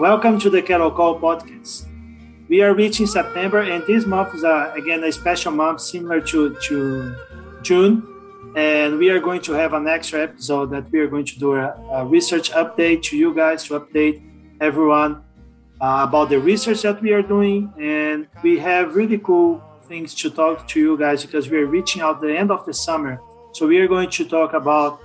Welcome to the Cattle Call podcast. We are reaching September, and this month is uh, again a special month similar to, to June. And we are going to have an extra episode that we are going to do a, a research update to you guys to update everyone uh, about the research that we are doing. And we have really cool things to talk to you guys because we are reaching out the end of the summer. So we are going to talk about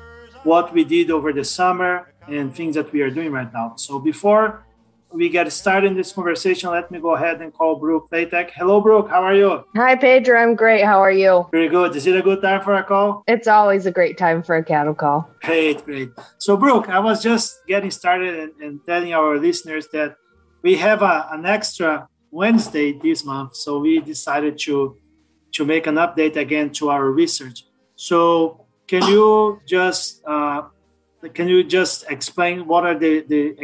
what we did over the summer and things that we are doing right now. So before we get started in this conversation, let me go ahead and call Brooke Playtech. Hello, Brooke. How are you? Hi, Pedro. I'm great. How are you? Very good. Is it a good time for a call? It's always a great time for a cattle call. Great, great. So, Brooke, I was just getting started and, and telling our listeners that we have a, an extra Wednesday this month. So we decided to to make an update again to our research. So can you just uh, can you just explain what are the, the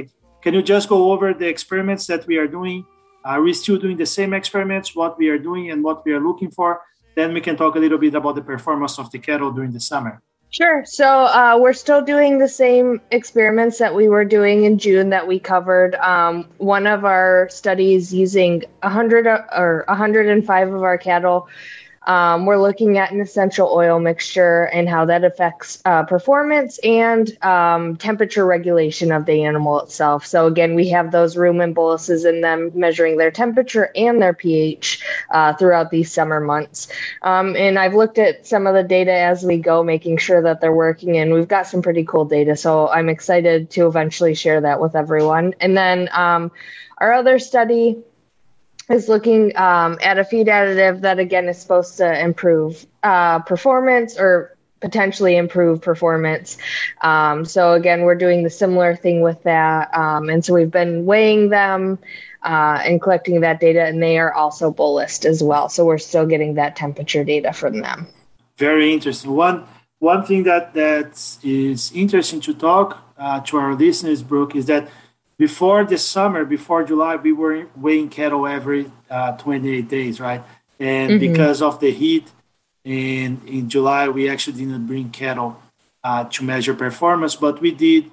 can you just go over the experiments that we are doing? Are we still doing the same experiments, what we are doing and what we are looking for? Then we can talk a little bit about the performance of the cattle during the summer. Sure. So uh, we're still doing the same experiments that we were doing in June that we covered. Um, one of our studies using 100 or 105 of our cattle um, we're looking at an essential oil mixture and how that affects uh, performance and um, temperature regulation of the animal itself. So, again, we have those rumen boluses in them measuring their temperature and their pH uh, throughout these summer months. Um, and I've looked at some of the data as we go, making sure that they're working, and we've got some pretty cool data. So, I'm excited to eventually share that with everyone. And then um, our other study is looking um, at a feed additive that again is supposed to improve uh, performance or potentially improve performance. Um, so again, we're doing the similar thing with that, um, and so we've been weighing them uh, and collecting that data, and they are also bolus as well. So we're still getting that temperature data from them. Very interesting. One one thing that that is interesting to talk uh, to our listeners, Brooke, is that before the summer, before July, we were weighing cattle every uh, 28 days, right? And mm-hmm. because of the heat in in July, we actually didn't bring cattle uh, to measure performance, but we did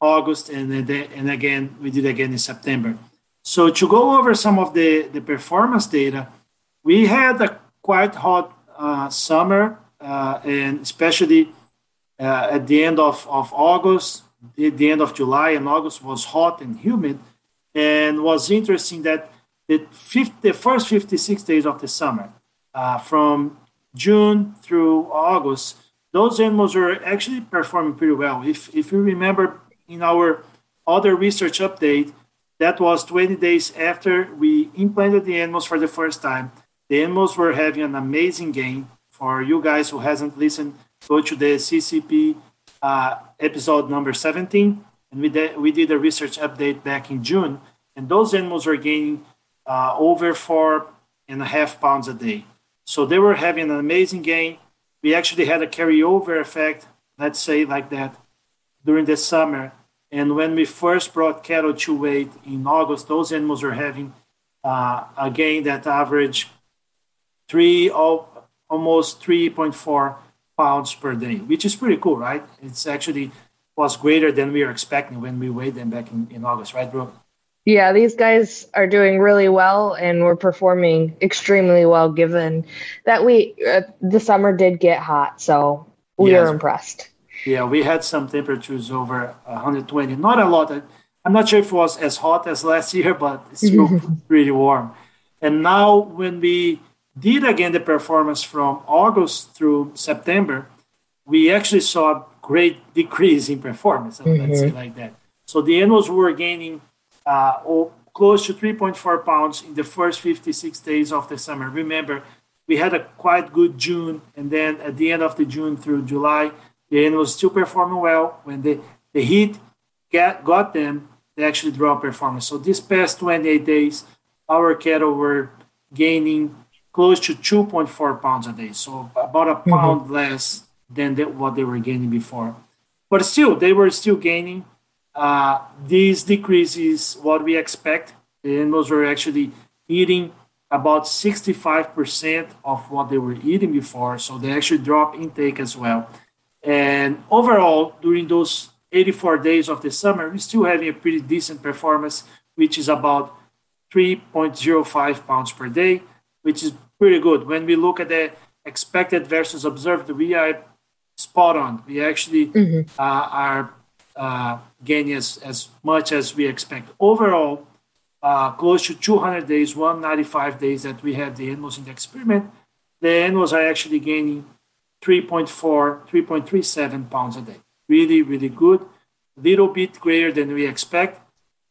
August and then, and again we did again in September. So to go over some of the the performance data, we had a quite hot uh, summer, uh, and especially uh, at the end of, of August, the, the end of July and August was hot and humid, and was interesting that the, 50, the first 56 days of the summer, uh, from June through August, those animals were actually performing pretty well. If, if you remember in our other research update, that was 20 days after we implanted the animals for the first time. The animals were having an amazing gain. For you guys who hasn't listened, go to the CCP uh, episode number 17, and we did, we did a research update back in June, and those animals were gaining uh, over four and a half pounds a day. So they were having an amazing gain. We actually had a carryover effect, let's say like that, during the summer. And when we first brought cattle to weight in August, those animals were having uh, a gain that averaged three, almost 3.4 pounds per day, which is pretty cool, right? It's actually was greater than we were expecting when we weighed them back in, in August, right, bro? Yeah, these guys are doing really well and we're performing extremely well given that we uh, the summer did get hot, so we yes. are impressed. Yeah, we had some temperatures over 120. Not a lot. I'm not sure if it was as hot as last year, but it's still pretty warm. And now when we did again the performance from August through September, we actually saw a great decrease in performance. Mm-hmm. Let's say like that. So the animals were gaining uh, oh, close to 3.4 pounds in the first 56 days of the summer. Remember, we had a quite good June, and then at the end of the June through July, the animals still performing well. When the, the heat get, got them, they actually dropped performance. So these past 28 days, our cattle were gaining close to 2.4 pounds a day. So about a pound mm-hmm. less than the, what they were gaining before. But still, they were still gaining. Uh, this decrease is what we expect. The animals were actually eating about 65% of what they were eating before. So they actually drop intake as well. And overall, during those 84 days of the summer, we're still having a pretty decent performance which is about 3.05 pounds per day, which is pretty good. When we look at the expected versus observed, we are spot on. We actually mm-hmm. uh, are uh, gaining as, as much as we expect. Overall, uh, close to 200 days, 195 days that we had the animals in the experiment, the animals are actually gaining 3.4, 3.37 pounds a day. Really, really good. Little bit greater than we expect.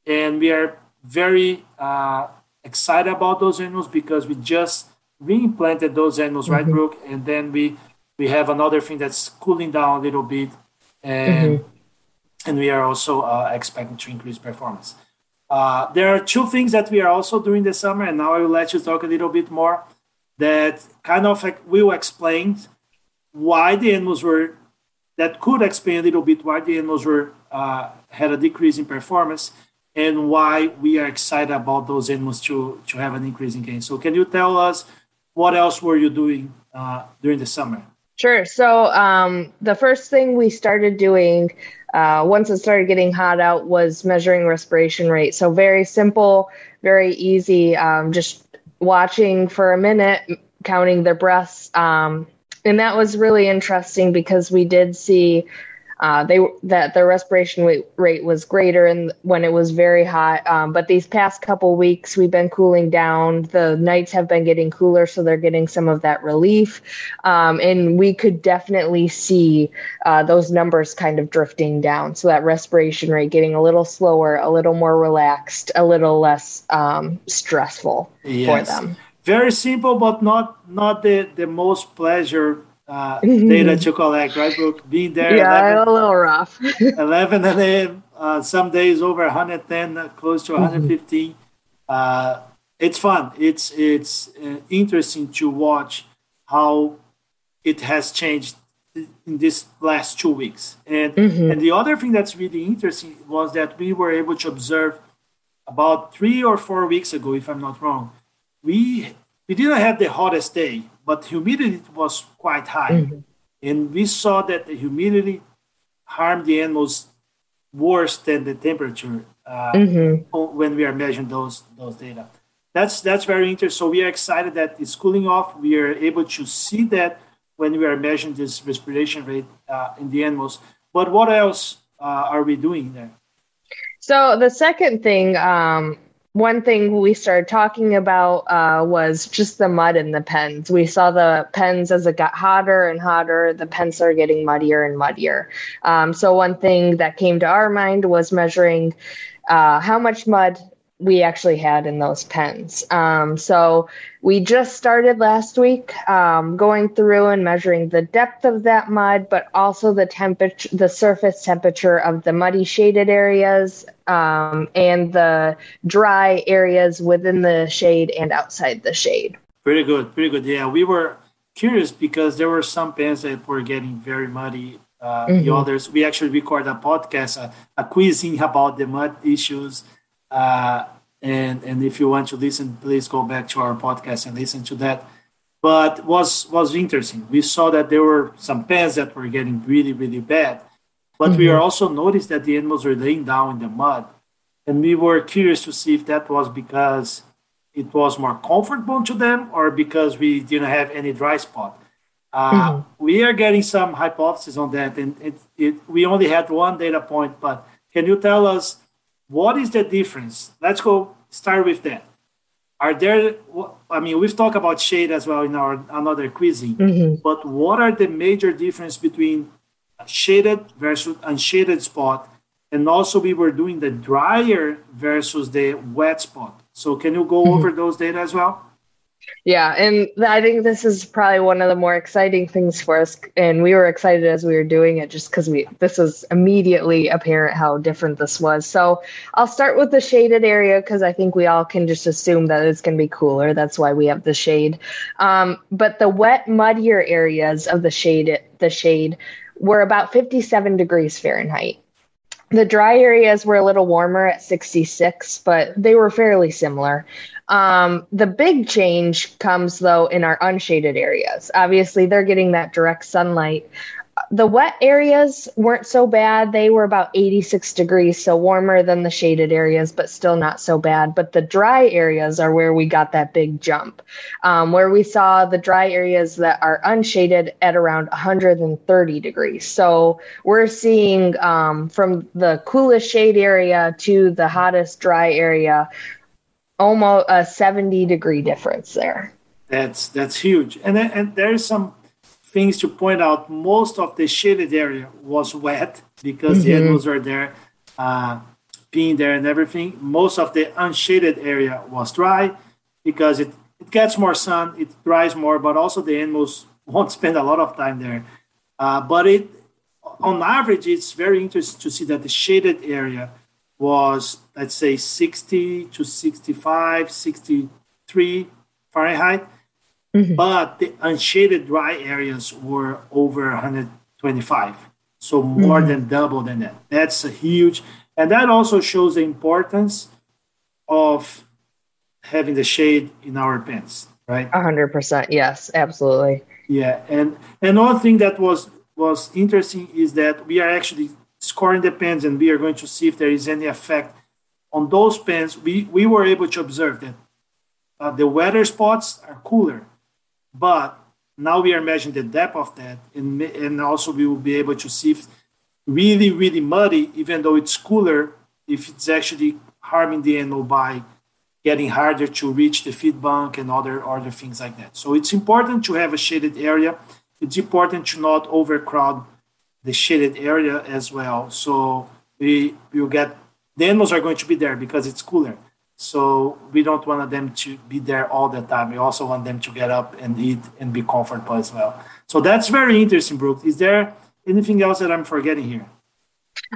And we are very uh, excited about those animals because we just reimplanted those animals, mm-hmm. right, Brooke? And then we we have another thing that's cooling down a little bit, and mm-hmm. and we are also uh, expecting to increase performance. Uh, there are two things that we are also doing this summer, and now I will let you talk a little bit more. That kind of like will explain why the animals were that could explain a little bit why the animals were uh, had a decrease in performance and why we are excited about those animals to to have an increase in gain. So, can you tell us what else were you doing uh, during the summer? Sure. So um, the first thing we started doing uh, once it started getting hot out was measuring respiration rate. So very simple, very easy. Um, just watching for a minute, counting their breaths. Um, and that was really interesting because we did see uh, they that their respiration rate, rate was greater and when it was very hot. Um, but these past couple weeks, we've been cooling down. The nights have been getting cooler, so they're getting some of that relief. Um, and we could definitely see uh, those numbers kind of drifting down. So that respiration rate getting a little slower, a little more relaxed, a little less um, stressful yes. for them. Very simple, but not not the the most pleasure uh, data to collect, right? Brooke? Being there, yeah, 11, a little rough. 11 and then uh, some days over 110, uh, close to 115. Mm-hmm. Uh, it's fun. It's it's uh, interesting to watch how it has changed in this last two weeks. And mm-hmm. and the other thing that's really interesting was that we were able to observe about three or four weeks ago, if I'm not wrong, we we didn't have the hottest day but humidity was quite high. Mm-hmm. And we saw that the humidity harmed the animals worse than the temperature uh, mm-hmm. when we are measuring those those data. That's that's very interesting. So we are excited that it's cooling off. We are able to see that when we are measuring this respiration rate uh, in the animals. But what else uh, are we doing there? So the second thing um, one thing we started talking about uh, was just the mud in the pens. We saw the pens as it got hotter and hotter, the pens are getting muddier and muddier. Um, so, one thing that came to our mind was measuring uh, how much mud we actually had in those pens. Um, so we just started last week um, going through and measuring the depth of that mud, but also the temperature, the surface temperature of the muddy shaded areas um, and the dry areas within the shade and outside the shade. Pretty good, pretty good. Yeah, we were curious because there were some pens that were getting very muddy. Uh, mm-hmm. The others, we actually recorded a podcast, a, a quizzing about the mud issues uh, and and if you want to listen, please go back to our podcast and listen to that. But was was interesting. We saw that there were some pens that were getting really really bad, but mm-hmm. we also noticed that the animals were laying down in the mud, and we were curious to see if that was because it was more comfortable to them or because we didn't have any dry spot. Uh, mm-hmm. We are getting some hypotheses on that, and it, it, we only had one data point. But can you tell us what is the difference? Let's go start with that. Are there? I mean, we've talked about shade as well in our another quizzing, mm-hmm. but what are the major difference between shaded versus unshaded spot? And also, we were doing the drier versus the wet spot. So, can you go mm-hmm. over those data as well? Yeah, and I think this is probably one of the more exciting things for us, and we were excited as we were doing it, just because we this was immediately apparent how different this was. So I'll start with the shaded area because I think we all can just assume that it's going to be cooler. That's why we have the shade. Um, but the wet, muddier areas of the shade, the shade, were about 57 degrees Fahrenheit. The dry areas were a little warmer at 66, but they were fairly similar. Um, the big change comes though in our unshaded areas. Obviously, they're getting that direct sunlight. The wet areas weren't so bad. They were about 86 degrees, so warmer than the shaded areas, but still not so bad. But the dry areas are where we got that big jump, um, where we saw the dry areas that are unshaded at around 130 degrees. So we're seeing um, from the coolest shade area to the hottest dry area almost a 70 degree difference there. That's that's huge, and and there's some things to point out. Most of the shaded area was wet because mm-hmm. the animals are there, uh, being there and everything. Most of the unshaded area was dry because it, it gets more sun, it dries more, but also the animals won't spend a lot of time there. Uh, but it, on average, it's very interesting to see that the shaded area was, let's say, 60 to 65, 63 Fahrenheit Mm-hmm. But the unshaded dry areas were over 125. So more mm-hmm. than double than that. That's a huge, and that also shows the importance of having the shade in our pens, right? hundred percent. Yes, absolutely. Yeah. And another thing that was was interesting is that we are actually scoring the pens and we are going to see if there is any effect on those pens. We, we were able to observe that uh, the weather spots are cooler but now we are measuring the depth of that, and, and also we will be able to see if really, really muddy, even though it's cooler, if it's actually harming the animal by getting harder to reach the feed bunk and other other things like that. So it's important to have a shaded area. It's important to not overcrowd the shaded area as well. So we will get the animals are going to be there because it's cooler. So we don't want them to be there all the time. We also want them to get up and eat and be comfortable as well. So that's very interesting, Brooke. Is there anything else that I'm forgetting here?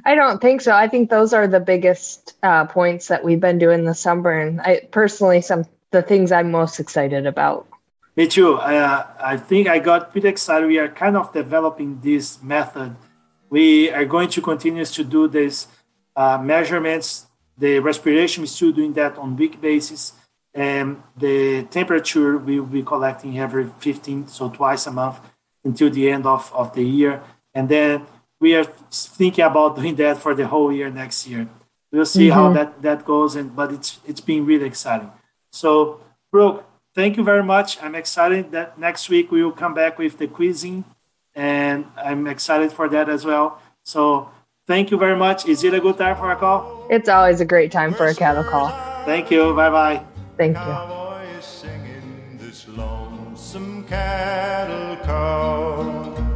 I don't think so. I think those are the biggest uh, points that we've been doing this summer, and I personally some the things I'm most excited about. Me too. Uh, I think I got pretty excited. We are kind of developing this method. We are going to continue to do these uh, measurements the respiration, we're still doing that on week basis. And the temperature we will be collecting every 15, so twice a month until the end of, of the year. And then we are thinking about doing that for the whole year next year. We'll see mm-hmm. how that, that goes, and but it's it's been really exciting. So, Brooke, thank you very much. I'm excited that next week we will come back with the quizzing, and I'm excited for that as well. So, Thank you very much. Is it a good time for a call? It's always a great time for a cattle call. Thank you. Bye bye. Thank you.